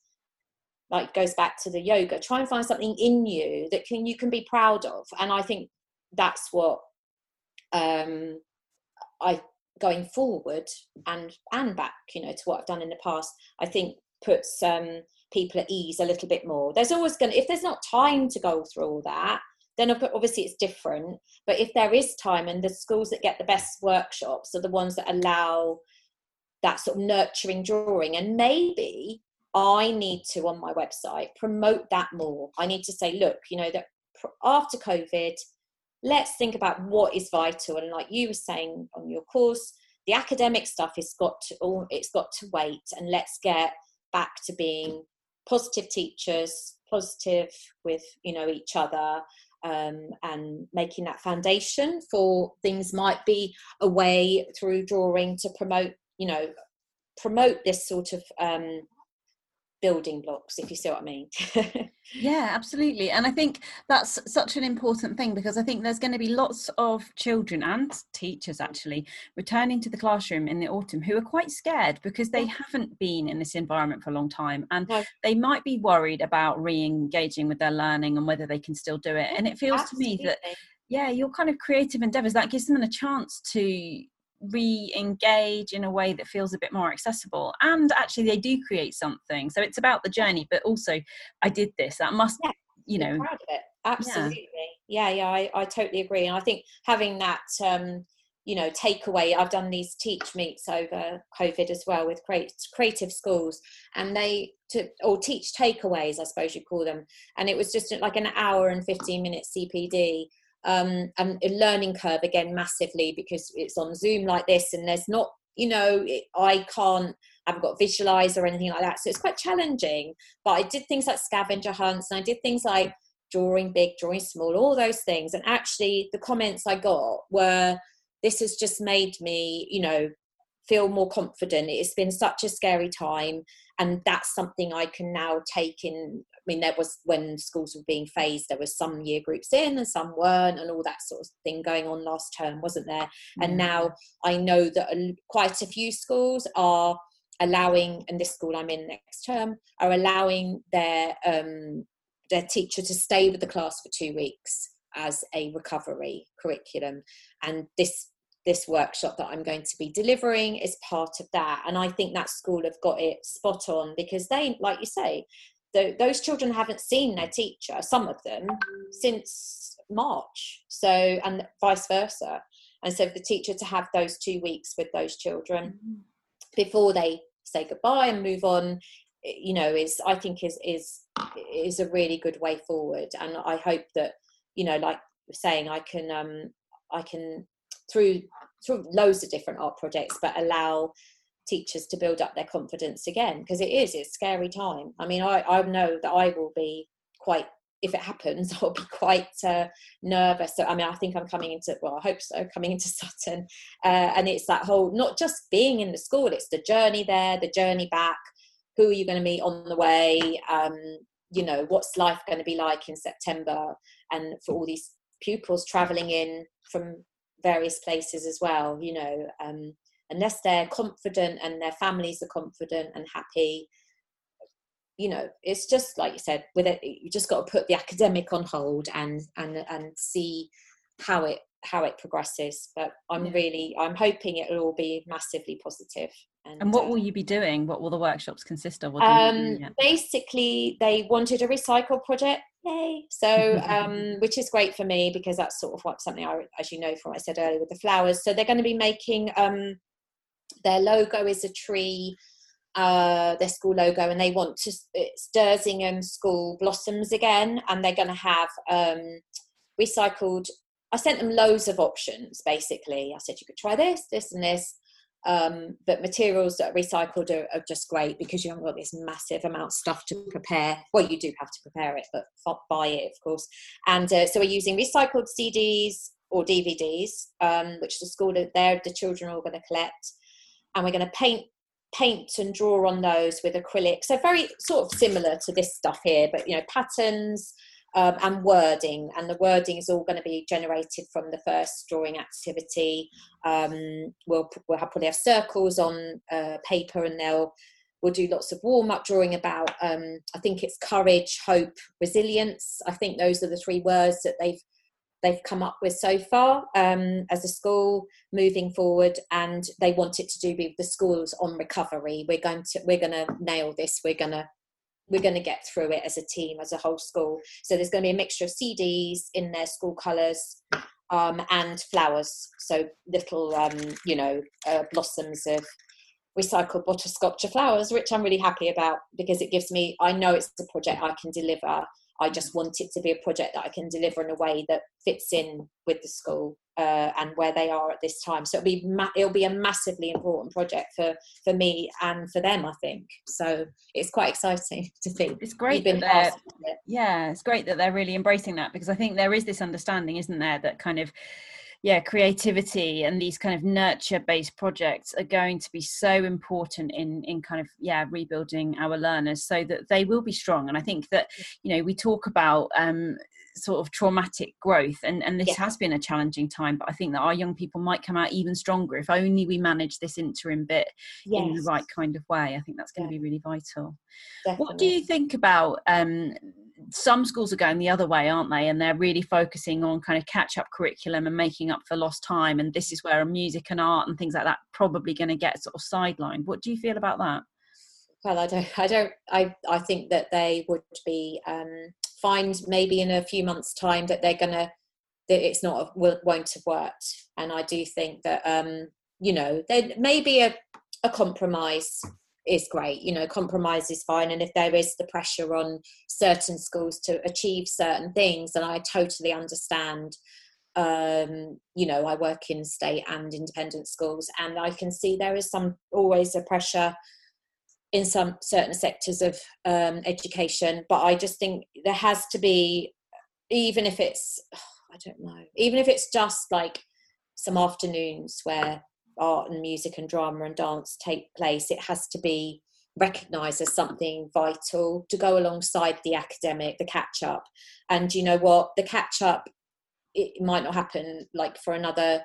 like goes back to the yoga try and find something in you that can you can be proud of. And i think that's what um i going forward and and back you know to what i've done in the past i think puts um people at ease a little bit more there's always going to if there's not time to go through all that then obviously it's different. But if there is time and the schools that get the best workshops are the ones that allow that sort of nurturing drawing, and maybe I need to on my website promote that more. I need to say, look, you know, that after COVID, let's think about what is vital. And like you were saying on your course, the academic stuff has got to all it's got to wait and let's get back to being positive teachers positive with you know each other um, and making that foundation for things might be a way through drawing to promote you know promote this sort of um, building blocks if you see what i mean [LAUGHS] yeah absolutely and i think that's such an important thing because i think there's going to be lots of children and teachers actually returning to the classroom in the autumn who are quite scared because they haven't been in this environment for a long time and no. they might be worried about re-engaging with their learning and whether they can still do it and it feels absolutely. to me that yeah your kind of creative endeavors that gives them a chance to re-engage in a way that feels a bit more accessible. And actually they do create something. So it's about the journey but also i did this. That must yeah, you know absolutely yeah. Yeah, yeah I, I totally agree. And i think having that um you know takeaway i've done these teach meets over covid as well with create, creative schools and they to or teach takeaways i suppose you call them. And it was just like an hour and 15 minute cpd um, and a learning curve again massively because it's on Zoom like this, and there's not, you know, it, I can't, I haven't got visualize or anything like that, so it's quite challenging. But I did things like scavenger hunts, and I did things like drawing big, drawing small, all those things. And actually, the comments I got were, "This has just made me, you know, feel more confident. It's been such a scary time, and that's something I can now take in. I mean, there was when schools were being phased, there was some year groups in and some weren't, and all that sort of thing going on last term, wasn't there? Mm. And now I know that quite a few schools are allowing, and this school I'm in next term, are allowing their um, their teacher to stay with the class for two weeks as a recovery curriculum, and this this workshop that I'm going to be delivering is part of that. And I think that school have got it spot on because they, like you say, the, those children haven't seen their teacher, some of them, since March. So, and vice versa. And so, the teacher to have those two weeks with those children mm-hmm. before they say goodbye and move on, you know, is I think is is is a really good way forward. And I hope that, you know, like saying, I can um I can through through loads of different art projects, but allow teachers to build up their confidence again because it is it's scary time. I mean, I I know that I will be quite if it happens, [LAUGHS] I'll be quite uh, nervous. So, I mean, I think I'm coming into, well, I hope so, [LAUGHS] coming into Sutton. Uh, and it's that whole, not just being in the school, it's the journey there, the journey back. Who are you going to meet on the way? Um, you know, what's life going to be like in September? And for all these pupils traveling in from various places as well you know um, unless they're confident and their families are confident and happy. You know it's just like you said with it you just got to put the academic on hold and and and see how it how it progresses. But i'm yeah. really i'm hoping it will all be massively positive and, and what uh, will you be doing? What will the workshops consist of um, basically they wanted a recycle project yay so [LAUGHS] um, which is great for me because that's sort of what something i as you know from what i said earlier with the flowers. So they're going to be making um, their logo is a tree uh, their school logo and they want to it's Dersingham school blossoms again and they're going to have um, recycled i sent them loads of options basically. I said you could try this this and this um, but materials that are recycled are, are, just great because you haven't got this massive amount of stuff to prepare. Well, you do have to prepare it, but buy it, of course. And uh, so we're using recycled CDs or DVDs, um, which the school there the children are all going to collect, and we're going to paint paint and draw on those with acrylic. So very sort of similar to this stuff here, but you know patterns um, and wording. And the wording is all going to be generated from the first drawing activity. Um, we'll, we'll probably have circles on uh, paper and they'll we'll do lots of warm up drawing about um, i think it's courage hope resilience i think those are the three words that they've they've come up with so far um, as a school moving forward and they want it to do with the schools on recovery we're going to we're going to nail this we're going to we're going to get through it as a team, as a whole school. So there's going to be a mixture of CDs in their school colours um, and flowers. So little, um, you know, uh, blossoms of recycled sculpture flowers, which I'm really happy about because it gives me, I know it's a project I can deliver I just want it to be a project that I can deliver in a way that fits in with the school uh, and where they are at this time. So it'll be ma- it'll be a massively important project for for me and for them. I think so. It's quite exciting [LAUGHS] to think. It's great. That they're, it. Yeah, it's great that they're really embracing that because I think there is this understanding, isn't there, that kind of yeah creativity and these kind of nurture based projects are going to be so important in in kind of yeah rebuilding our learners so that they will be strong. And i think that you know we talk about um sort of traumatic growth and and this yeah. has been a challenging time but i think that our young people might come out even stronger if only we manage this interim bit yes. in the right kind of way i think that's going yeah. to be really vital Definitely. what do you think about um some schools are going the other way aren't they and they're really focusing on kind of catch up curriculum and making up for lost time and this is where music and art and things like that probably going to get sort of sidelined what do you feel about that well i don't i don't i i think that they would be um find maybe in a few months' time that they're going to that it's not won't have worked. And I do think that um, you know there maybe a, a compromise is great. You know, compromise is fine. And if there is the pressure on certain schools to achieve certain things, then I totally understand. Um, you know, I work in state and independent schools, and I can see there is some always a pressure in some certain sectors of um, education but i just think there has to be even if it's i don't know even if it's just like some afternoons where art and music and drama and dance take place, it has to be recognized as something vital to go alongside the academic, the catch up. And you know what? The catch up, it might not happen like for another,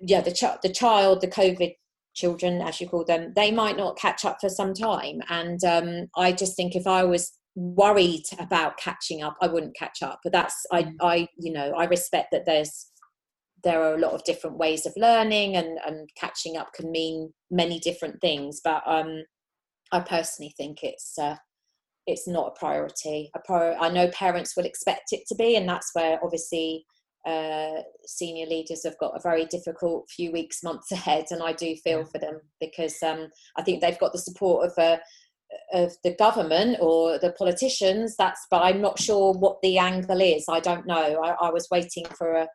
yeah, the, ch- the child, the COVID children, as you call them, they might not catch up for some time. And um, I just think if I was worried about catching up, I wouldn't catch up. But that's, I, mm. I, you know, I respect that there's there are a lot of different ways of learning and, and catching up can mean many different things but um, i personally think it's uh, it's not a priority a prior- i know parents will expect it to be and that's where obviously uh, senior leaders have got a very difficult few weeks months ahead and i do feel for them because um, i think they've got the support of uh, of the government or the politicians. That's but i'm not sure what the angle is. I don't know. I, I was waiting for a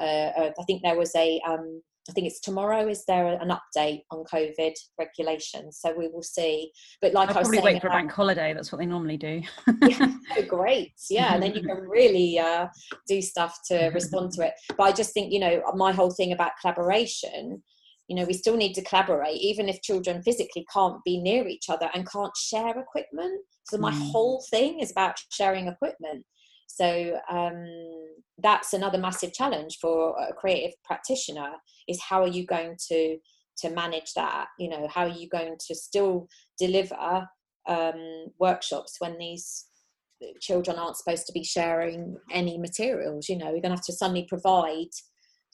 uh, uh, I think there was a um, I think it's tomorrow. Is there an update on COVID regulations? So we will see. But like I'll I was probably saying, wait for a bank holiday. That's what they normally do. yeah, [LAUGHS] great. Yeah, and then you can really uh, do stuff to [LAUGHS] respond to it. But I just think you know my whole thing about collaboration. You know, we still need to collaborate, even if children physically can't be near each other and can't share equipment. So my mm. whole thing is about sharing equipment. So um, that's another massive challenge for a creative practitioner is how are you going to to manage that? You know, how are you going to still deliver um, workshops when these children aren't supposed to be sharing any materials? You know, you're going to have to suddenly provide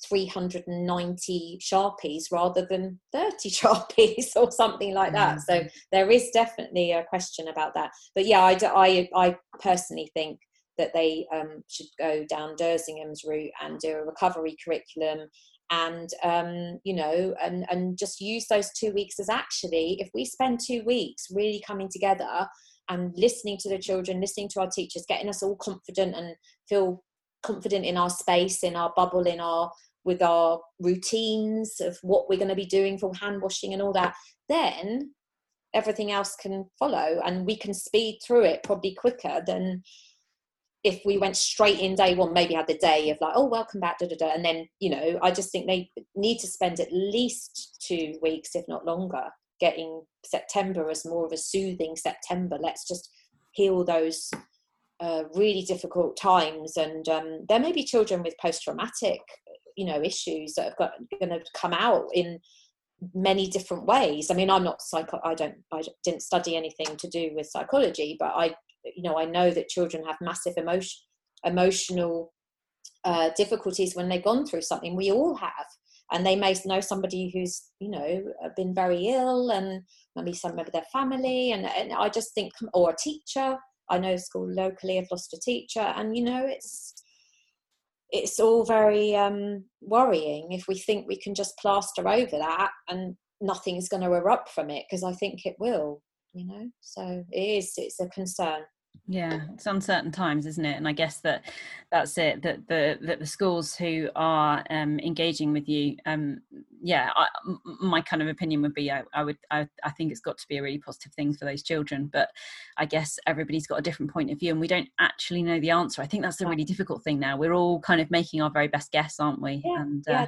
390 sharpies rather than 30 [LAUGHS] sharpies or something like that so mm-hmm. there is definitely a question about that but yeah i i, I personally think that they um, should go down Dersingham's route and do a recovery curriculum and um, you know and and just use those two weeks as actually if we spend two weeks really coming together and listening to the children listening to our teachers getting us all confident and feel confident in our space in our bubble in our with our routines of what we're going to be doing for hand washing and all that then everything else can follow and we can speed through it probably quicker than if we went straight in day one, maybe had the day of like, oh, welcome back, da da da. And then, you know, I just think they need to spend at least two weeks, if not longer, getting September as more of a soothing September. Let's just heal those uh, really difficult times. And um, there may be children with post traumatic, you know, issues that have got going to come out in many different ways. I mean, I'm not psycho. I don't. I didn't study anything to do with psychology, but I you know i know that children have massive emotion emotional uh, difficulties when they've gone through something. We all have. And they may know somebody who's you know uh, been very ill and maybe some of their family. And, and i just think or a teacher. I know school locally have lost a teacher. And you know it's it's all very um, worrying if we think we can just plaster over that and nothing's going to erupt from it because i think it will you know? So it is it's a concern. Yeah it's uncertain times isn't it? And i guess that that's it that the that the schools who are um, engaging with you um, yeah I, my kind of opinion would be I, I would I, I, think it's got to be a really positive thing for those children but i guess everybody's got a different point of view and we don't actually know the answer. I think that's the really difficult thing now. We're all kind of making our very best guess aren't we? Yeah, and uh, yeah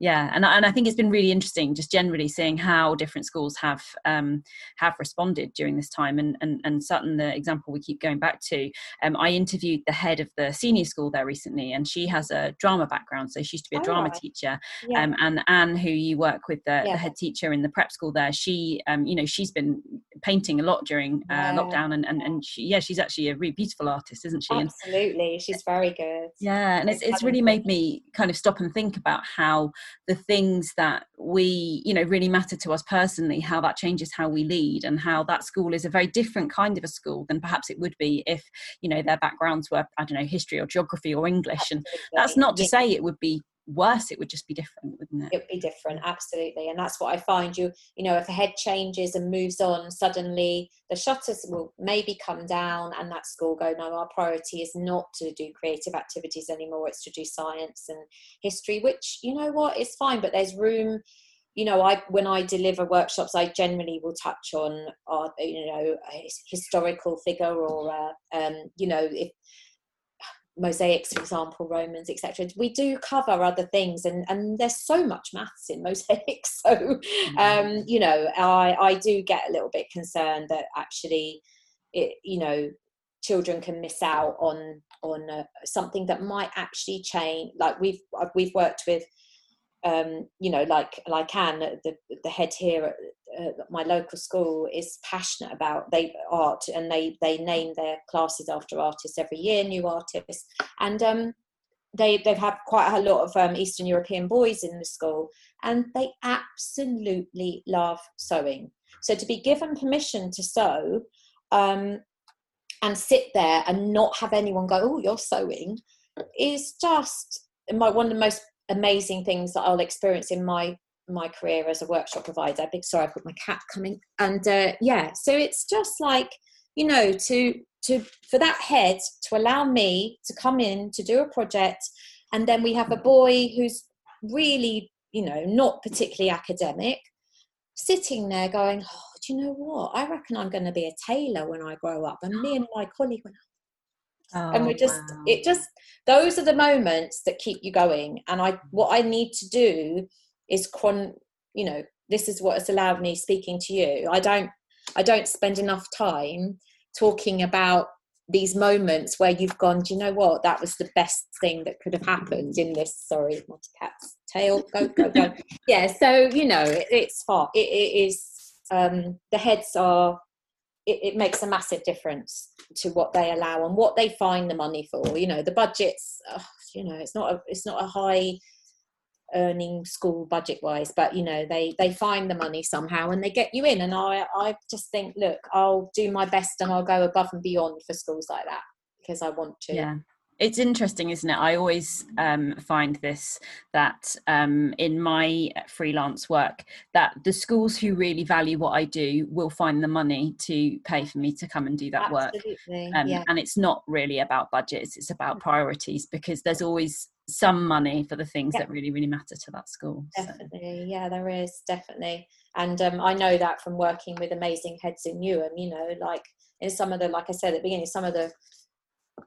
yeah and, and i think it's been really interesting just generally seeing how different schools have um, have responded during this time and and, and Sutton the example we keep going back to um, i interviewed the head of the senior school there recently and she has a drama background so she used to be a oh, drama teacher yeah. um, and anne who you work with the, yeah. the, head teacher in the prep school there she um, you know she's been painting a lot during uh, yeah. lockdown and, and and she, yeah she's actually a really beautiful artist isn't she absolutely and, she's very good yeah and it's, it's really made me kind of stop and think about how the things that we you know really matter to us personally how that changes how we lead and how that school is a very different kind of a school than perhaps it would be if you know their backgrounds were i don't know history or geography or english. And that's not to say it would be worse it would just be different wouldn't it? It would be different absolutely and that's what i find you you know if a head changes and moves on suddenly the shutters will maybe come down and that school go no our priority is not to do creative activities anymore it's to do science and history which you know what is fine but there's room you know i when i deliver workshops i generally will touch on uh, you know a historical figure or uh, um, you know if mosaics for example romans etc we do cover other things and and there's so much maths in [LAUGHS] mosaics so mm-hmm. um you know i i do get a little bit concerned that actually it you know children can miss out on on uh, something that might actually change like we've we've worked with um, you know, like like Anne, the the head here at uh, my local school, is passionate about they art, and they they name their classes after artists every year, new artists, and um, they they've had quite a lot of um, Eastern European boys in the school, and they absolutely love sewing. So to be given permission to sew, um, and sit there and not have anyone go, "Oh, you're sewing," is just my one of the most amazing things that I'll experience in my my career as a workshop provider. Big sorry, I've got my cat coming, and uh, yeah, so it's just like you know to to for that head to allow me to come in to do a project, and then we have a boy who's really you know not particularly academic, sitting there going, oh, do you know what? I reckon I'm going to be a tailor when I grow up, and me and my colleague went, Oh, and we're just wow. it just those are the moments that keep you going and i what i need to do is con you know this is what has allowed me speaking to you. I don't i don't spend enough time talking about these moments where you've gone do you know what? That was the best thing that could have happened in this sorry my cat's tail. Go go go. [LAUGHS] Yeah so you know it, it's far it, it is um the heads are it, it, makes a massive difference to what they allow and what they find the money for. You know, the budgets, you know, it's not a it's not a high earning school budget wise, but you know, they they find the money somehow and they get you in. And I I just think, look, I'll do my best and I'll go above and beyond for schools like that because I want to. Yeah it's interesting isn't it i always um, find this that um, in my freelance work that the schools who really value what i do will find the money to pay for me to come and do that Absolutely. work um, yeah. and it's not really about budgets it's about priorities because there's always some money for the things yeah. that really really matter to that school definitely so. yeah there is definitely and um, i know that from working with amazing heads in newham you know like in some of the like i said at the beginning some of the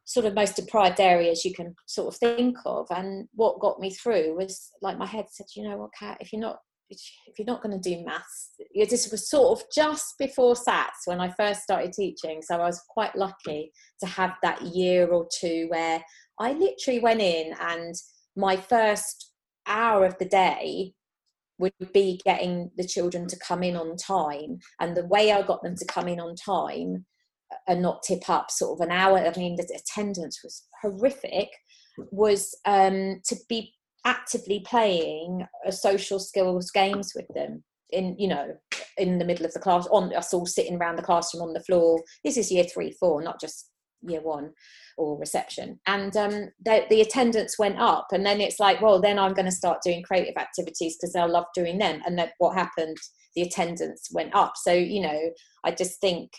sort of most deprived areas you can sort of think of. And what got me through was like my head said, you know what, Kat, if you're not if you're not going to do maths, this was sort of just before SATs when I first started teaching. So I was quite lucky to have that year or two where I literally went in and my first hour of the day would be getting the children to come in on time. And the way I got them to come in on time and not tip up sort of an hour. I mean, the attendance was horrific. Was um, to be actively playing social skills games with them in you know in the middle of the class on us all sitting around the classroom on the floor this is year three four not just year one or reception. And um, the, the attendance went up and then it's like well then i'm going to start doing creative activities because they'll love doing them. And then what happened? The attendance went up. So you know i just think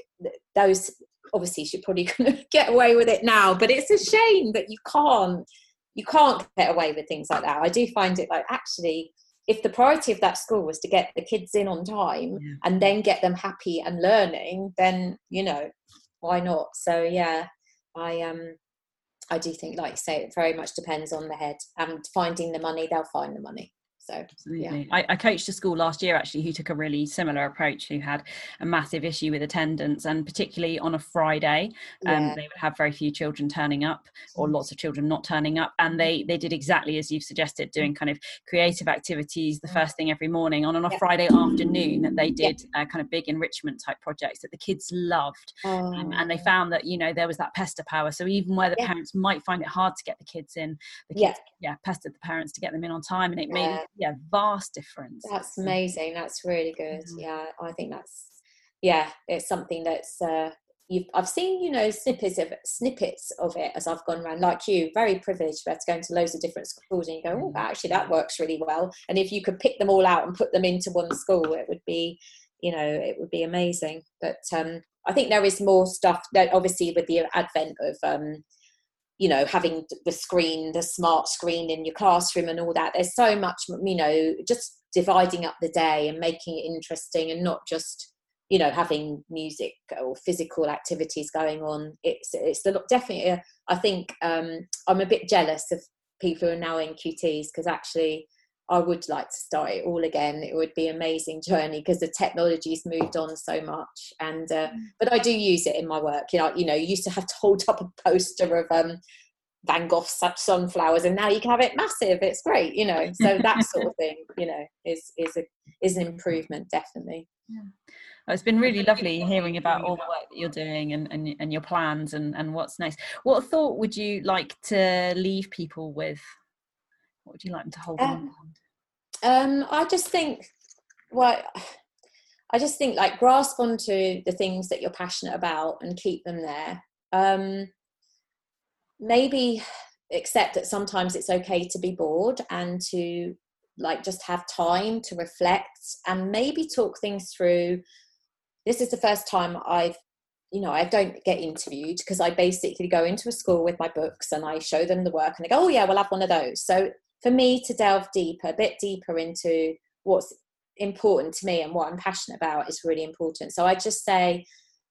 those obviously she's probably [LAUGHS] going to get away with it now but it's a shame that you can't you can't get away with things like that. I do find it like actually if the priority of that school was to get the kids in on time yeah. and then get them happy and learning then you know why not? So yeah i um i do think like you say it very much depends on the head. And finding the money they'll find the money so Absolutely. yeah. I, I, coached a school last year actually who took a really similar approach, who had a massive issue with attendance, and particularly on a Friday, um, yeah. they would have very few children turning up, or lots of children not turning up, and they they did exactly as you've suggested, doing kind of creative activities the first thing every morning. On on a yeah. Friday afternoon, they did yeah. uh, kind of big enrichment type projects that the kids loved, oh. um, and they oh. found that you know there was that pester power. So even where the parents might find it hard to get the kids in, the kids yeah, pestered the parents to get them in on time, and it made yeah vast difference that's amazing that's really good mm-hmm. yeah i think that's yeah it's something that's uh You've, I've seen, you know, snippets of snippets of it as I've gone around, like you, very privileged, but going to go into loads of different schools and you go, oh, mm-hmm. actually that works really well. And if you could pick them all out and put them into one school, it would be, you know, it would be amazing. But um, I think there is more stuff that obviously with the advent of um, you know having the screen the smart screen in your classroom and all that there's so much you know just dividing up the day and making it interesting and not just you know having music or physical activities going on. It's it's the, definitely i think um, i'm a bit jealous of people who are now in qts because actually i would like to start it all again it would be an amazing journey because the technology's moved on so much and uh, mm. but i do use it in my work you know you know you used to have to hold up a poster of um, Van Gogh's sunflowers, and now you can have it massive. It's great, you know. So that sort of thing, you know, is is a is an improvement definitely. Yeah. Oh, it's been really lovely hearing about all the work that you're doing and, and, and your plans and, and what's next. What thought would you like to leave people with? What would you like them to hold um, on? Um, I just think, well, I just think like grasp onto the things that you're passionate about and keep them there. Um, maybe accept that sometimes it's okay to be bored and to like just have time to reflect and maybe talk things through this is the first time I've you know, I don't get interviewed because I basically go into a school with my books and I show them the work and they go, oh yeah, we'll have one of those. So for me to delve deeper, a bit deeper into what's important to me and what I'm passionate about is really important. So I just say,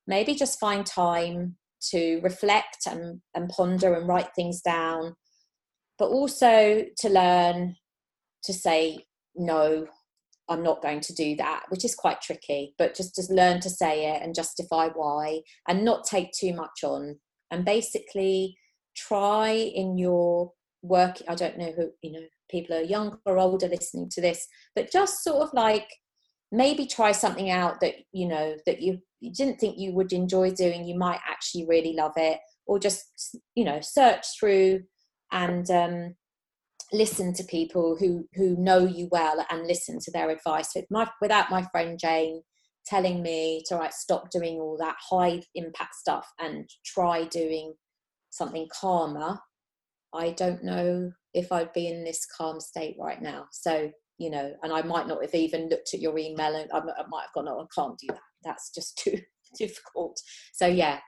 maybe just find time to reflect and, and ponder and write things down, but also to learn to say no I'm not going to do that, which is quite tricky, but just just learn to say it and justify why and not take too much on. And basically try in your work, I don't know who, you know, people are younger or older listening to this, but just sort of like maybe try something out that, you know, that you, you didn't think you would enjoy doing, you might actually really love it, or just, you know, search through and um, listen to people who who know you well and listen to their advice. With my, without my friend Jane telling me to right, stop doing all that high impact stuff and try doing something calmer, I don't know if I'd be in this calm state right now. So you know, and I might not have even looked at your email and I might have gone, oh, I can't do that. That's just [LAUGHS] too difficult. So yeah,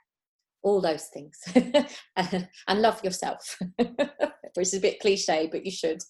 all those things [LAUGHS] and love yourself [LAUGHS] which is a bit cliche but you should